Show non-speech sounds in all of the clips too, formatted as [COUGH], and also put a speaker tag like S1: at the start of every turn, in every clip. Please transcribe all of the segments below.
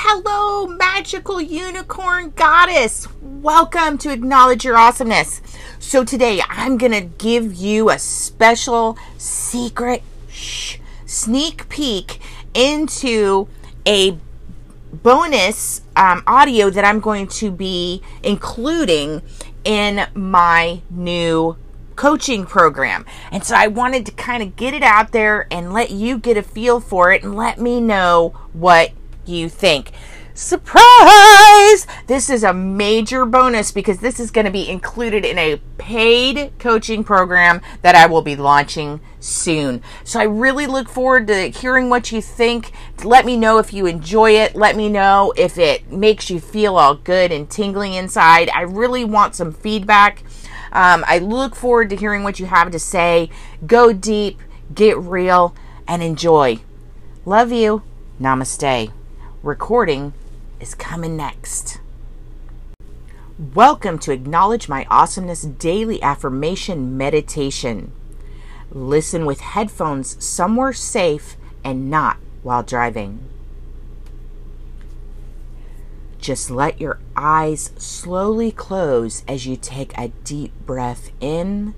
S1: Hello, magical unicorn goddess. Welcome to Acknowledge Your Awesomeness. So, today I'm going to give you a special secret shh, sneak peek into a bonus um, audio that I'm going to be including in my new coaching program. And so I wanted to kind of get it out there and let you get a feel for it and let me know what you think. Surprise! This is a major bonus because this is going to be included in a paid coaching program that I will be launching soon. So I really look forward to hearing what you think. Let me know if you enjoy it. Let me know if it makes you feel all good and tingling inside. I really want some feedback. Um, I look forward to hearing what you have to say. Go deep, get real, and enjoy. Love you. Namaste recording is coming next. Welcome to Acknowledge My Awesomeness Daily Affirmation Meditation. Listen with headphones somewhere safe and not while driving. Just let your eyes slowly close as you take a deep breath in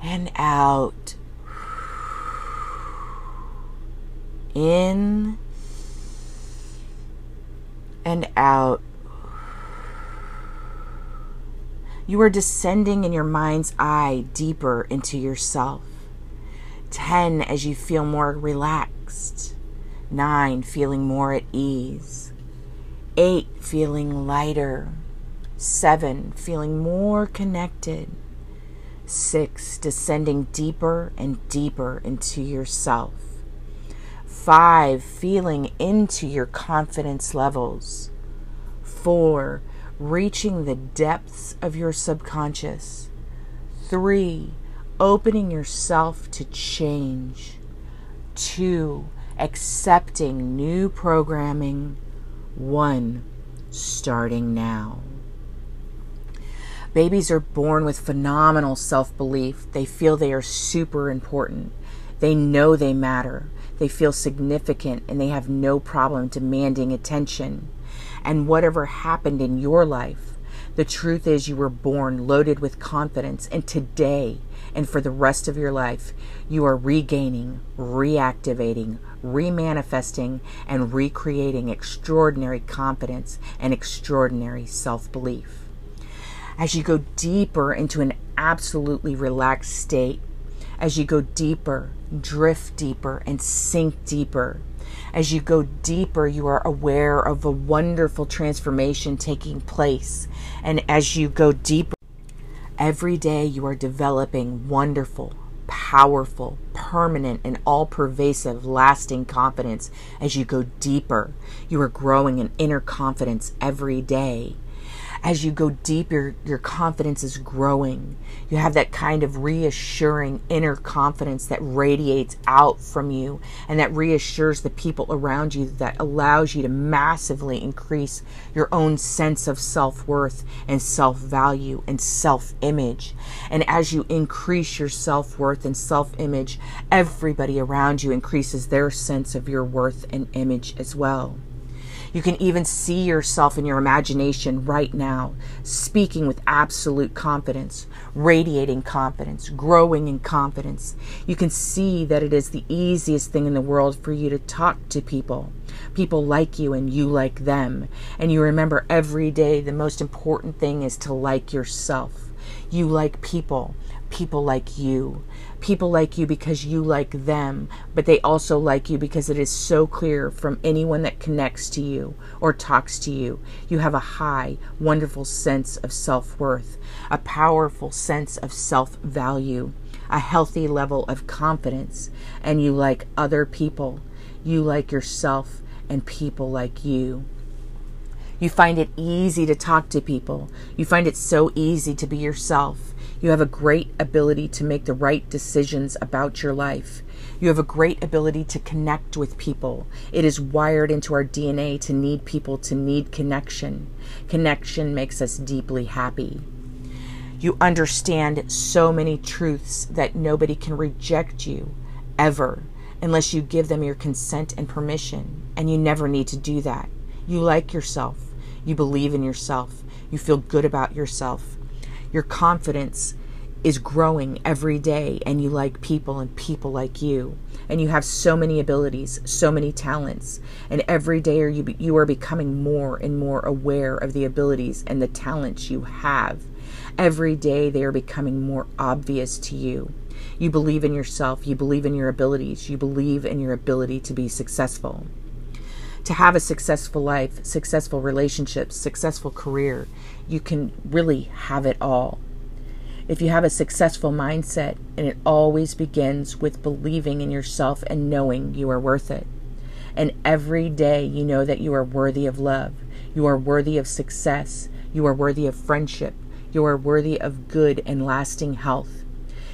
S1: and out. In and out. You are descending in your mind's eye deeper into yourself. 10 as you feel more relaxed. 9 feeling more at ease. 8 feeling lighter. 7 feeling more connected. 6 descending deeper and deeper into yourself. Five, feeling into your confidence levels. Four, reaching the depths of your subconscious. Three, opening yourself to change. Two, accepting new programming. One, starting now. Babies are born with phenomenal self belief. They feel they are super important. They know they matter. They feel significant and they have no problem demanding attention. And whatever happened in your life, the truth is you were born loaded with confidence. And today and for the rest of your life, you are regaining, reactivating, remanifesting, and recreating extraordinary confidence and extraordinary self belief. As you go deeper into an absolutely relaxed state, as you go deeper, drift deeper, and sink deeper. As you go deeper, you are aware of a wonderful transformation taking place. And as you go deeper, every day you are developing wonderful, powerful, permanent, and all pervasive, lasting confidence as you go deeper. You are growing in inner confidence every day as you go deeper, your confidence is growing. You have that kind of reassuring inner confidence that radiates out from you and that reassures the people around you that allows you to massively increase your own sense of self worth and self value and self image. And as you increase your self worth and self image, everybody around you increases their sense of your worth and image as well. You can even see yourself in your imagination right now, speaking with absolute confidence, radiating confidence, growing in confidence. You can see that it is the easiest thing in the world for you to talk to people. People like you and you like them. And you remember every day the most important thing is to like yourself. You like people people like you. People like you because you like them, but they also like you because it is so clear from anyone that connects to you or talks to you. You have a high, wonderful sense of self worth, a powerful sense of self value, a healthy level of confidence, and you like other people. You like yourself, and people like you. You find it easy to talk to people. You find it so easy to be yourself. You have a great ability to make the right decisions about your life. You have a great ability to connect with people. It is wired into our DNA to need people, to need connection. Connection makes us deeply happy. You understand so many truths that nobody can reject you ever unless you give them your consent and permission, and you never need to do that. You like yourself. You believe in yourself. You feel good about yourself. Your confidence is growing every day, and you like people, and people like you. And you have so many abilities, so many talents, and every day you, you are becoming more and more aware of the abilities and the talents you have. Every day they are becoming more obvious to you. You believe in yourself, you believe in your abilities, you believe in your ability to be successful. To have a successful life, successful relationships, successful career, you can really have it all. If you have a successful mindset, and it always begins with believing in yourself and knowing you are worth it. And every day you know that you are worthy of love, you are worthy of success, you are worthy of friendship, you are worthy of good and lasting health.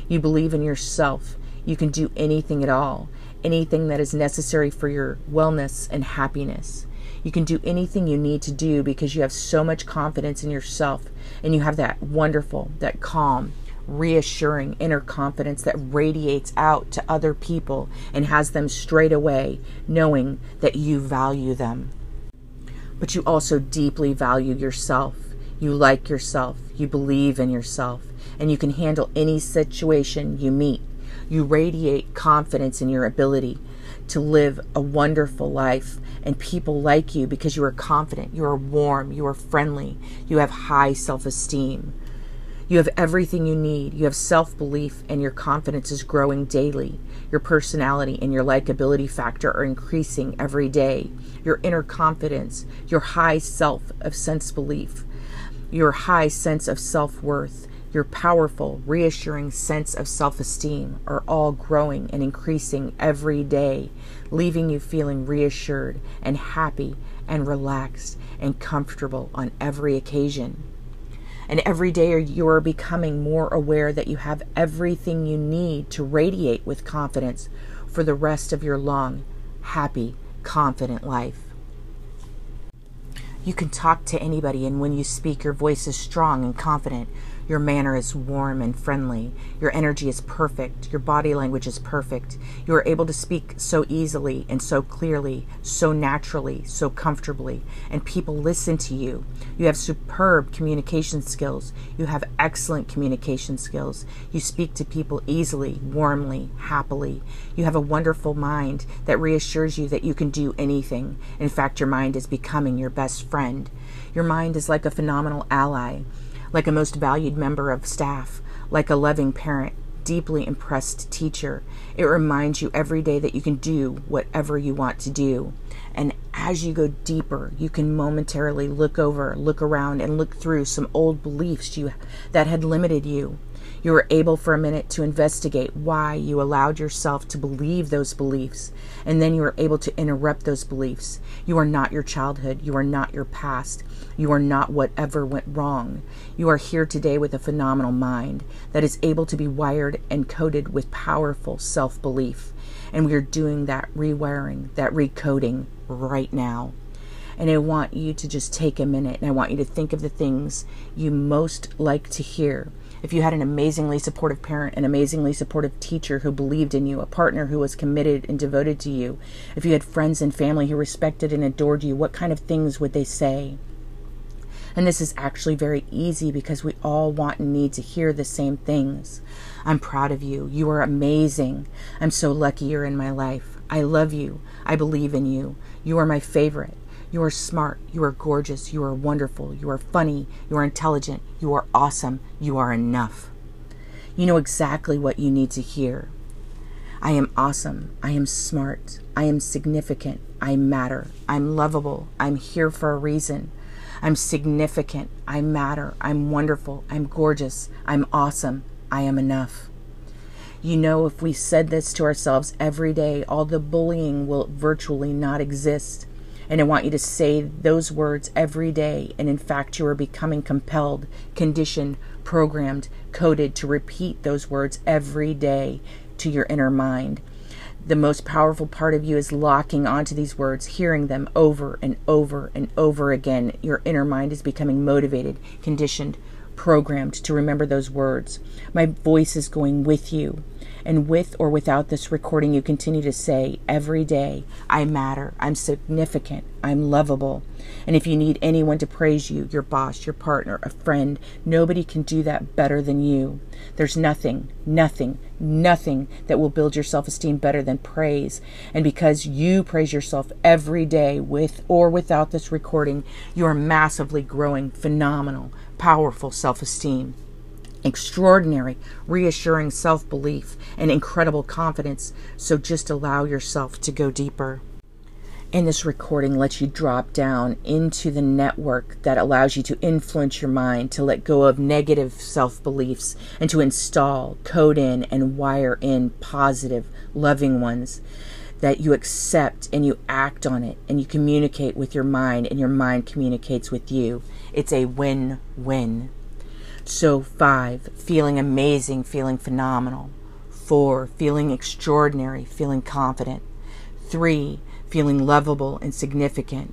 S1: You believe in yourself. You can do anything at all, anything that is necessary for your wellness and happiness. You can do anything you need to do because you have so much confidence in yourself and you have that wonderful, that calm, reassuring inner confidence that radiates out to other people and has them straight away knowing that you value them. But you also deeply value yourself. You like yourself. You believe in yourself and you can handle any situation you meet. You radiate confidence in your ability to live a wonderful life, and people like you because you are confident, you are warm, you are friendly, you have high self esteem. You have everything you need. You have self belief, and your confidence is growing daily. Your personality and your likability factor are increasing every day. Your inner confidence, your high self of sense belief, your high sense of self worth, your powerful, reassuring sense of self esteem are all growing and increasing every day, leaving you feeling reassured and happy and relaxed and comfortable on every occasion. And every day you are becoming more aware that you have everything you need to radiate with confidence for the rest of your long, happy, confident life. You can talk to anybody, and when you speak, your voice is strong and confident. Your manner is warm and friendly. Your energy is perfect. Your body language is perfect. You are able to speak so easily and so clearly, so naturally, so comfortably, and people listen to you. You have superb communication skills. You have excellent communication skills. You speak to people easily, warmly, happily. You have a wonderful mind that reassures you that you can do anything. In fact, your mind is becoming your best friend. Your mind is like a phenomenal ally like a most valued member of staff, like a loving parent, deeply impressed teacher. It reminds you every day that you can do whatever you want to do. And as you go deeper, you can momentarily look over, look around, and look through some old beliefs you that had limited you. You were able for a minute to investigate why you allowed yourself to believe those beliefs, and then you were able to interrupt those beliefs. You are not your childhood. You are not your past. You are not whatever went wrong. You are here today with a phenomenal mind that is able to be wired and coded with powerful self belief. And we are doing that rewiring, that recoding right now. And I want you to just take a minute and I want you to think of the things you most like to hear if you had an amazingly supportive parent, an amazingly supportive teacher who believed in you, a partner who was committed and devoted to you, if you had friends and family who respected and adored you, what kind of things would they say? And this is actually very easy because we all want and need to hear the same things. I'm proud of you. You are amazing. I'm so lucky you're in my life. I love you. I believe in you. You are my favorite. You are smart. You are gorgeous. You are wonderful. You are funny. You are intelligent. You are awesome. You are enough. You know exactly what you need to hear. I am awesome. I am smart. I am significant. I matter. I'm lovable. I'm here for a reason. I'm significant. I matter. I'm wonderful. I'm gorgeous. I'm awesome. I am enough. You know, if we said this to ourselves every day, all the bullying will virtually not exist. And I want you to say those words every day. And in fact, you are becoming compelled, conditioned, programmed, coded to repeat those words every day to your inner mind. The most powerful part of you is locking onto these words, hearing them over and over and over again. Your inner mind is becoming motivated, conditioned, programmed to remember those words. My voice is going with you. And with or without this recording, you continue to say every day, I matter, I'm significant, I'm lovable. And if you need anyone to praise you, your boss, your partner, a friend, nobody can do that better than you. There's nothing, nothing, nothing that will build your self esteem better than praise. And because you praise yourself every day with or without this recording, you are massively growing phenomenal, powerful self esteem extraordinary, reassuring self belief, and incredible confidence. So just allow yourself to go deeper. And this recording lets you drop down into the network that allows you to influence your mind, to let go of negative self beliefs, and to install, code in, and wire in positive, loving ones that you accept and you act on it and you communicate with your mind and your mind communicates with you. It's a win win. So, five, feeling amazing, feeling phenomenal. Four, feeling extraordinary, feeling confident. Three, feeling lovable and significant.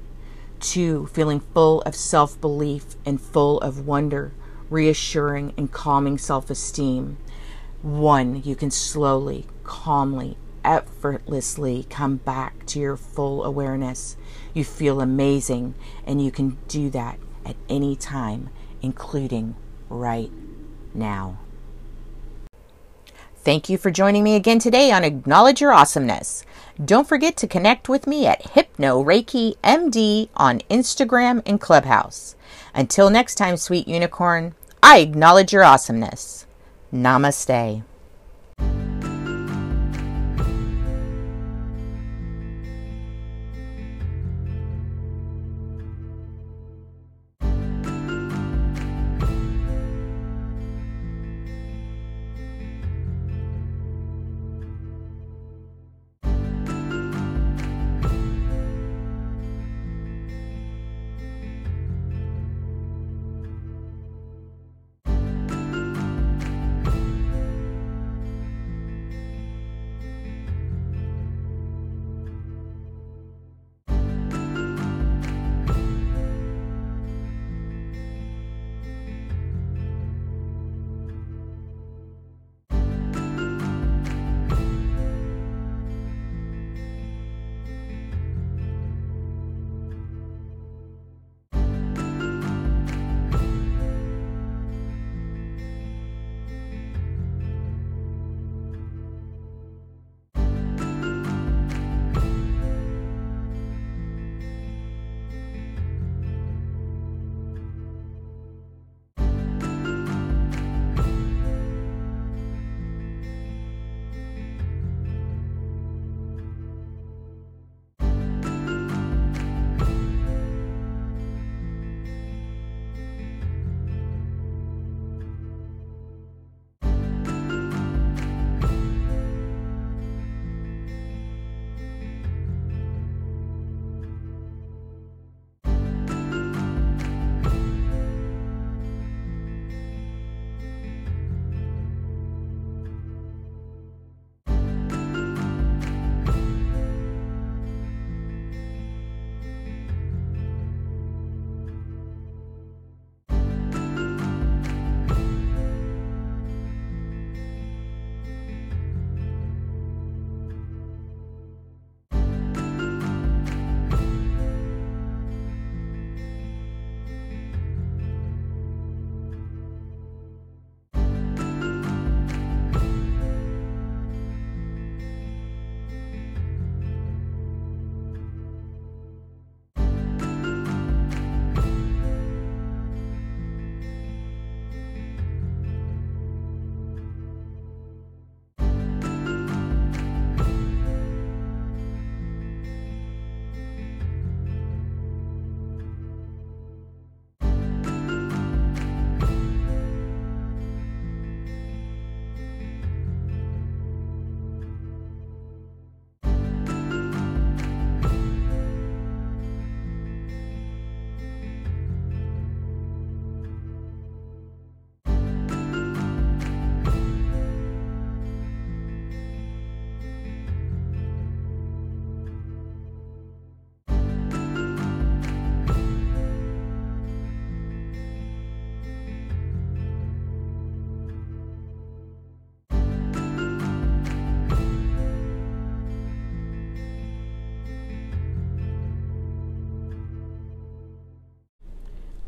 S1: Two, feeling full of self belief and full of wonder, reassuring and calming self esteem. One, you can slowly, calmly, effortlessly come back to your full awareness. You feel amazing, and you can do that at any time, including right now. Thank you for joining me again today on Acknowledge Your Awesomeness. Don't forget to connect with me at Hypno Reiki MD on Instagram and Clubhouse. Until next time, sweet unicorn, I acknowledge your awesomeness. Namaste.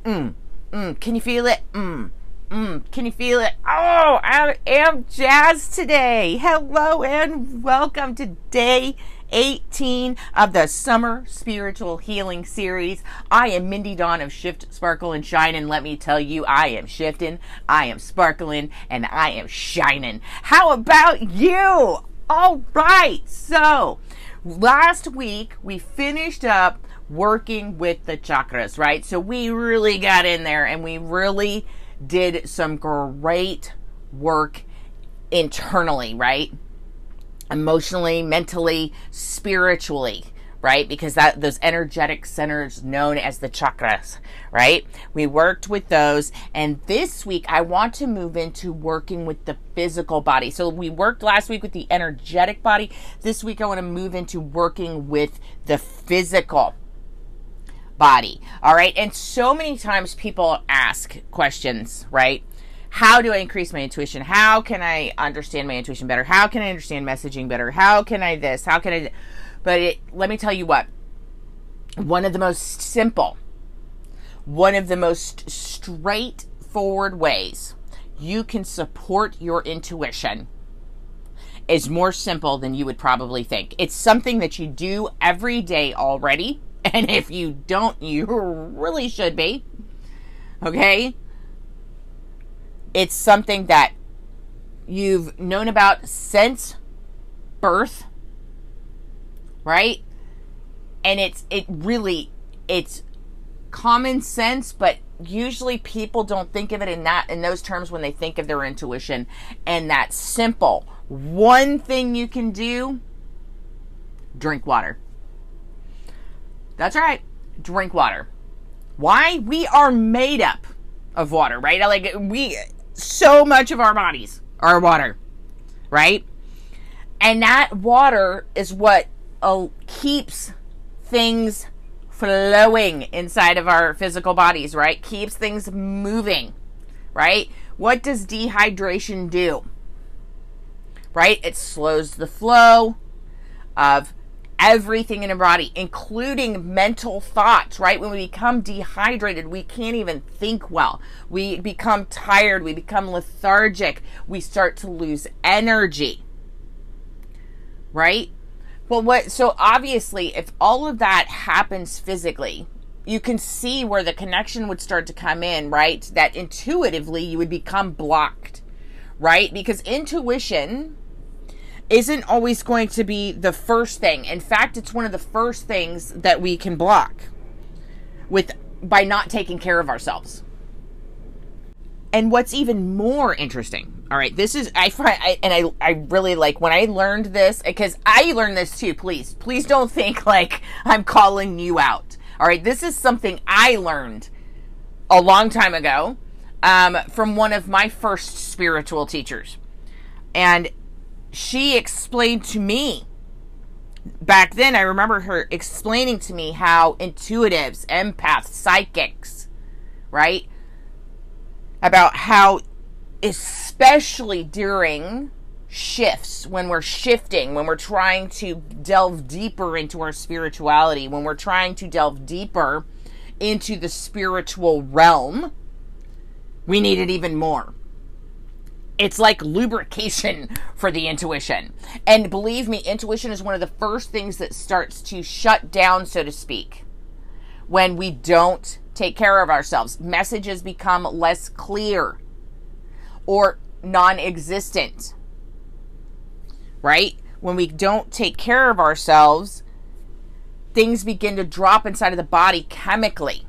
S1: Mm, mm. Can you feel it? Mm, mm. Can you feel it? Oh, I am jazzed today. Hello and welcome to day 18 of the Summer Spiritual Healing Series. I am Mindy Dawn of Shift, Sparkle, and Shine, and let me tell you, I am shifting, I am sparkling, and I am shining. How about you? All right, so last week we finished up working with the chakras, right? So we really got in there and we really did some great work internally, right? Emotionally, mentally, spiritually, right? Because that those energetic centers known as the chakras, right? We worked with those and this week I want to move into working with the physical body. So we worked last week with the energetic body. This week I want to move into working with the physical body. All right. And so many times people ask questions, right? How do I increase my intuition? How can I understand my intuition better? How can I understand messaging better? How can I this? How can I? But it, let me tell you what. One of the most simple, one of the most straightforward ways you can support your intuition is more simple than you would probably think. It's something that you do every day already [LAUGHS] And if you don't, you really should be. Okay? It's something that you've known about since birth. Right? And it's it really it's common sense, but usually people don't think of it in that in those terms when they think of their intuition. And that's simple. One thing you can do drink water. That's right. Drink water. Why? We are made up of water, right? Like we so much of our bodies are water, right? And that water is what uh, keeps things flowing inside of our physical bodies, right? Keeps things moving, right? What does dehydration do? Right? It slows the flow of everything in our body, including mental thoughts, right? When we become dehydrated, we can't even think well. We become tired. We become lethargic. We start to lose energy, right? Well, what, so obviously, if all of that happens physically, you can see where the connection would start to come in, right? That intuitively you would become blocked, right? Because intuition, isn't always going to be the first thing. In fact, it's one of the first things that we can block with by not taking care of ourselves. And what's even more interesting, all right, this is I find I, and I I really like when I learned this because I learned this too. Please, please don't think like I'm calling you out. All right, this is something I learned a long time ago um, from one of my first spiritual teachers, and she explained to me. Back then i remember her explaining to me how intuitives empaths psychics right? About how especially during shifts when we're shifting when we're trying to delve deeper into our spirituality when we're trying to delve deeper into the spiritual realm we need it even more it's like lubrication for the intuition. And believe me, intuition is one of the first things that starts to shut down, so to speak, when we don't take care of ourselves. Messages become less clear or non existent, right? When we don't take care of ourselves, things begin to drop inside of the body chemically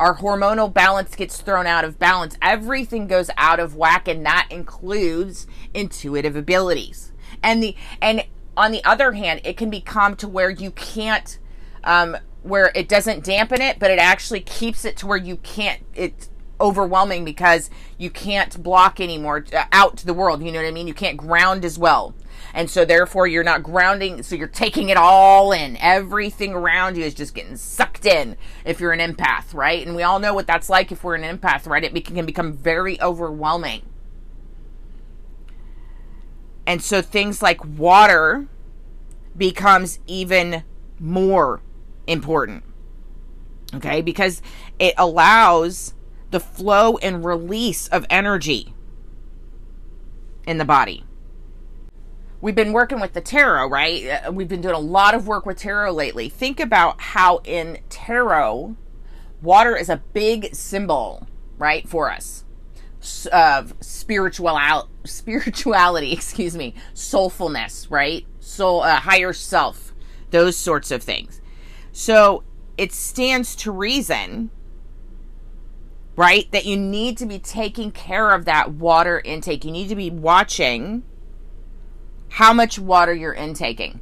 S1: our hormonal balance gets thrown out of balance. Everything goes out of whack, and that includes intuitive abilities. And the and on the other hand, it can become to where you can't, um, where it doesn't dampen it, but it actually keeps it to where you can't. It's overwhelming because you can't block anymore uh, out to the world. You know what I mean? You can't ground as well. And so therefore you're not grounding, so you're taking it all in. Everything around you is just getting sucked in if you're an empath, right? And we all know what that's like if we're an empath, right? It can become very overwhelming. And so things like water becomes even more important. Okay, because it allows the flow and release of energy in the body. We've been working with the tarot, right? Uh, we've been doing a lot of work with tarot lately. Think about how in tarot, water is a big symbol, right, for us of spiritual out spirituality, [LAUGHS] excuse me, soulfulness, right? Soul, uh, higher self, those sorts of things. So it stands to reason, right, that you need to be taking care of that water intake. You need to be watching how much water you're intaking.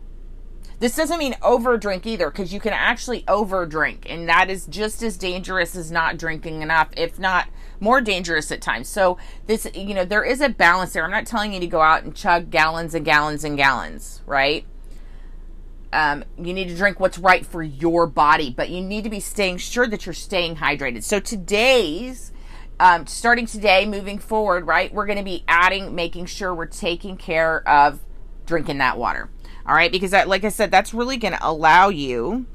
S1: This doesn't mean overdrink either, because you can actually overdrink, and that is just as dangerous as not drinking enough, if not more dangerous at times. So, this, you know, there is a balance there. I'm not telling you to go out and chug gallons and gallons and gallons, right? Um, you need to drink what's right for your body, but you need to be staying sure that you're staying hydrated. So, today's um, starting today, moving forward, right, we're going to be adding, making sure we're taking care of drinking that water. All right, because that, like I said, that's really going to allow you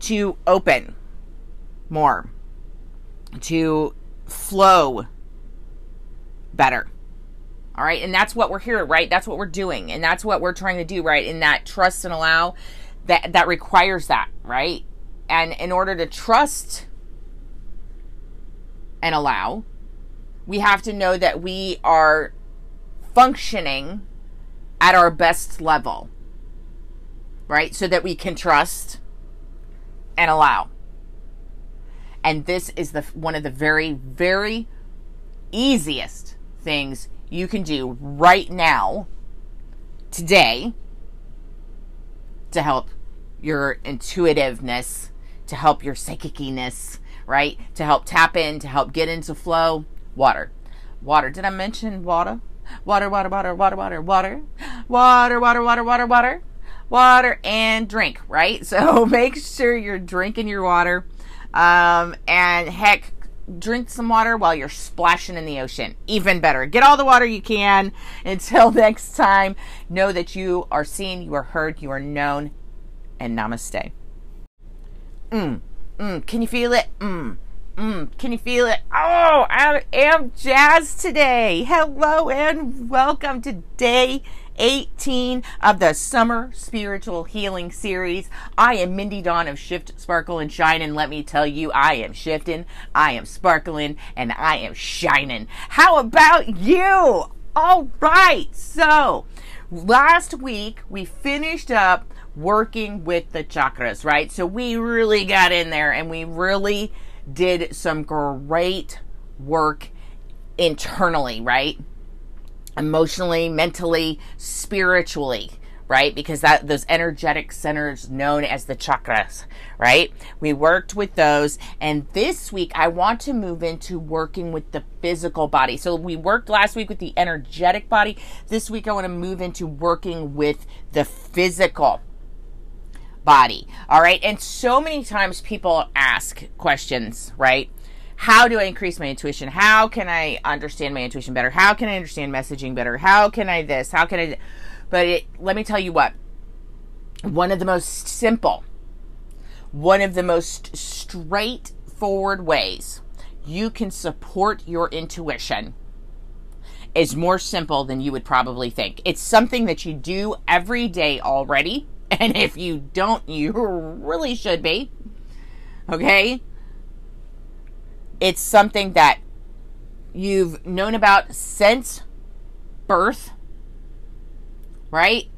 S1: to open more, to flow better. All right, and that's what we're here, right? That's what we're doing, and that's what we're trying to do, right? In that trust and allow, that that requires that, right? And in order to trust and allow, we have to know that we are functioning at our best level, right? So that we can trust and allow. And this is the one of the very very easiest things you can do right now today to help your intuitiveness, to help your psychicness, right? To help tap in, to help get into flow. Water. Water. Did I mention water? Water, water, water, water, water, water, water, water, water, water, water, water, and drink, right? [LAUGHS] So make sure you're drinking your water. Um, and heck, drink some water while you're splashing in the ocean. Even better. Get all the water you can. [LAUGHS] Until next time, know that you are seen, you are heard, you are known, and namaste. Mm, mm, can you feel it? Mm. Mm, can you feel it? Oh, I am jazzed today. Hello and welcome to day 18 of the Summer Spiritual Healing Series. I am Mindy Dawn of Shift, Sparkle, and Shine, and let me tell you, I am shifting, I am sparkling, and I am shining. How about you? All right, so last week we finished up working with the chakras, right? So we really got in there and we really did some great work internally, right? Emotionally, mentally, spiritually, right? Because that those energetic centers known as the chakras, right? We worked with those and this week I want to move into working with the physical body. So we worked last week with the energetic body. This week I want to move into working with the physical body. All right. And so many times people ask questions, right? How do I increase my intuition? How can I understand my intuition better? How can I understand messaging better? How can I this? How can I? But it, let me tell you what. One of the most simple, one of the most straightforward ways you can support your intuition is more simple than you would probably think. It's something that you do every day already. [LAUGHS] And if you don't, you really should be. Okay? It's something that you've known about since birth. Right?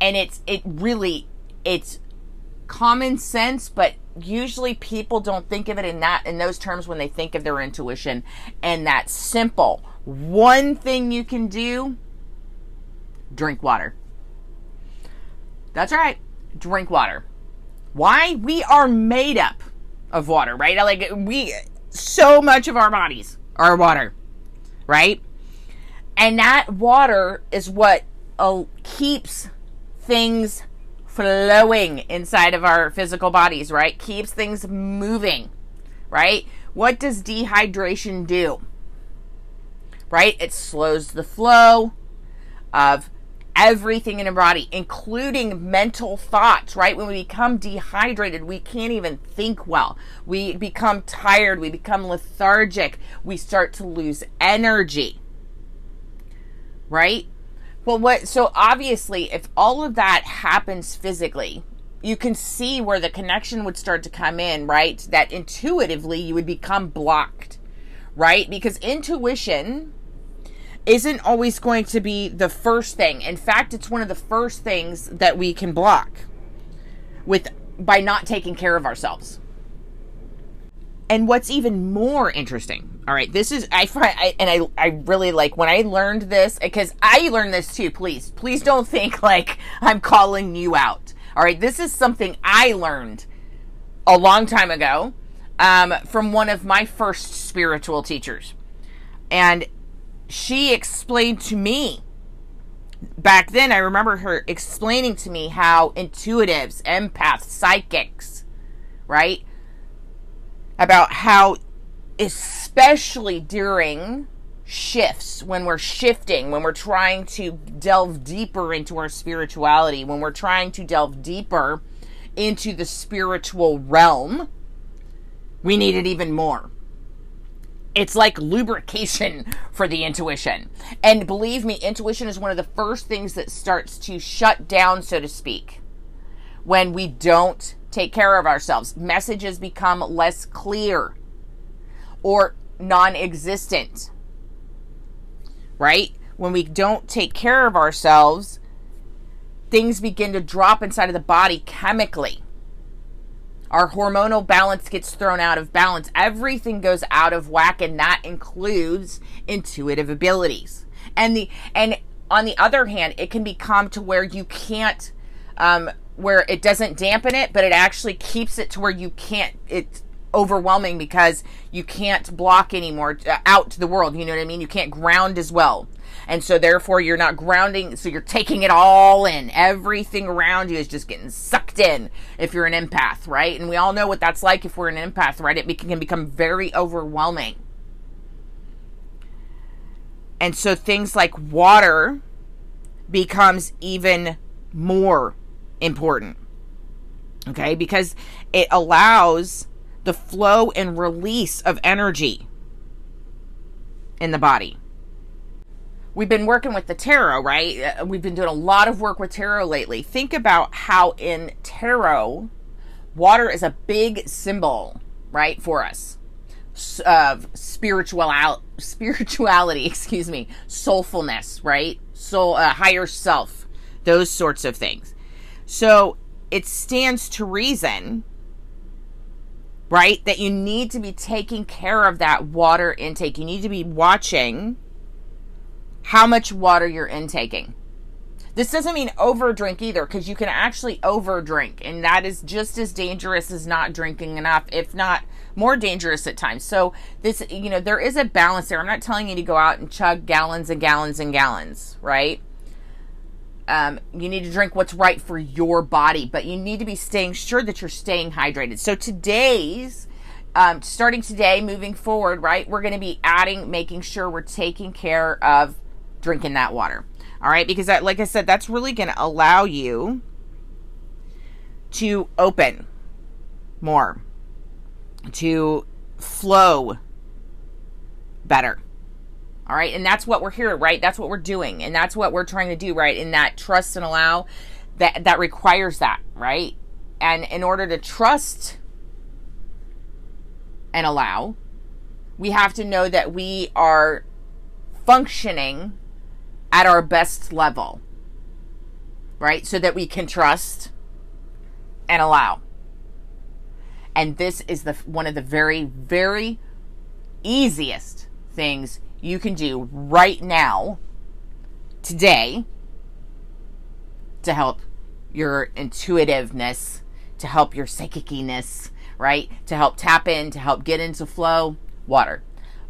S1: And it's it really it's common sense, but usually people don't think of it in that in those terms when they think of their intuition. And that simple. One thing you can do drink water. That's right. Drink water. Why? We are made up of water, right? Like we so much of our bodies are water, right? And that water is what uh, keeps things flowing inside of our physical bodies, right? Keeps things moving, right? What does dehydration do? Right? It slows the flow of everything in our body, including mental thoughts, right? When we become dehydrated, we can't even think well. We become tired, we become lethargic, we start to lose energy, right? Well, what, so obviously, if all of that happens physically, you can see where the connection would start to come in, right? That intuitively you would become blocked, right? Because intuition isn't always going to be the first thing. In fact, it's one of the first things that we can block with by not taking care of ourselves. And what's even more interesting, all right, this is I find I, and I I really like when I learned this because I learned this too. Please, please don't think like I'm calling you out. All right, this is something I learned a long time ago um, from one of my first spiritual teachers, and she explained to me back then. I remember her explaining to me how intuitives, empaths, psychics, right, about how, especially during shifts, when we're shifting, when we're trying to delve deeper into our spirituality, when we're trying to delve deeper into the spiritual realm, we need it even more. It's like lubrication for the intuition. And believe me, intuition is one of the first things that starts to shut down, so to speak, when we don't take care of ourselves. Messages become less clear or non existent right? When we don't take care of ourselves, things begin to drop inside of the body chemically. Our hormonal balance gets thrown out of balance. Everything goes out of whack, and that includes intuitive abilities. And the and on the other hand, it can become to where you can't, um, where it doesn't dampen it, but it actually keeps it to where you can't. It's overwhelming because you can't block anymore uh, out to the world. You know what I mean? You can't ground as well. And so therefore you're not grounding. So you're taking it all in. Everything around you is just getting sucked in if you're an empath, right? And we all know what that's like if we're an empath, right? It can become very overwhelming. And so things like water becomes even more important. Okay? Because it allows the flow and release of energy in the body. We've been working with the tarot, right? Uh, we've been doing a lot of work with tarot lately. Think about how in tarot, water is a big symbol, right, for us of spiritual spirituality, [LAUGHS] excuse me, soulfulness, right? Soul, uh, higher self, those sorts of things. So it stands to reason right? That you need to be taking care of that water intake. You need to be watching how much water you're intaking. This doesn't mean over drink either, because you can actually over drink, and that is just as dangerous as not drinking enough, if not more dangerous at times. So, this, you know, there is a balance there. I'm not telling you to go out and chug gallons and gallons and gallons, right? Um, you need to drink what's right for your body, but you need to be staying sure that you're staying hydrated. So today's, um, starting today, moving forward, right, we're going to be adding, making sure we're taking care of drinking that water. All right, because that, like I said, that's really going to allow you to open more, to flow better. All right. And that's what we're here, right? That's what we're doing. And that's what we're trying to do, right? In that trust and allow that that requires that, right? And in order to trust and allow, we have to know that we are functioning at our best level, right? So that we can trust and allow. And this is the one of the very very easiest things you can do right now, today, to help your intuitiveness, to help your psychicness, right? To help tap in, to help get into flow. Water.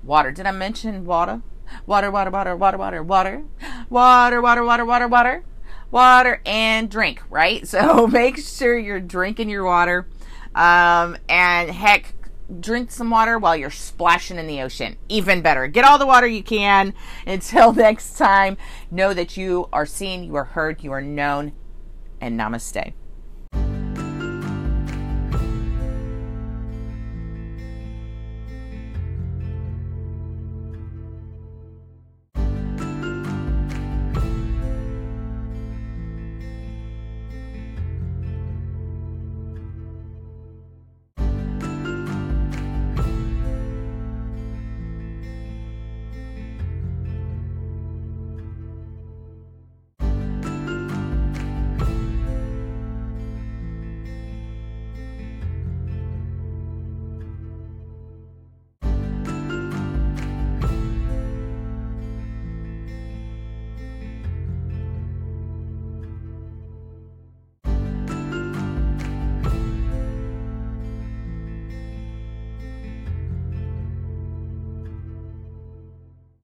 S1: Water. Did I mention water? Water, water, water, water, water, water, water, water, water, water, water, water, and drink, right? [LAUGHS] So make sure you're drinking your water. Um, and heck, drink some water while you're splashing in the ocean. Even better. Get all the water you can. [LAUGHS] Until next time, know that you are seen, you are heard, you are known, and namaste.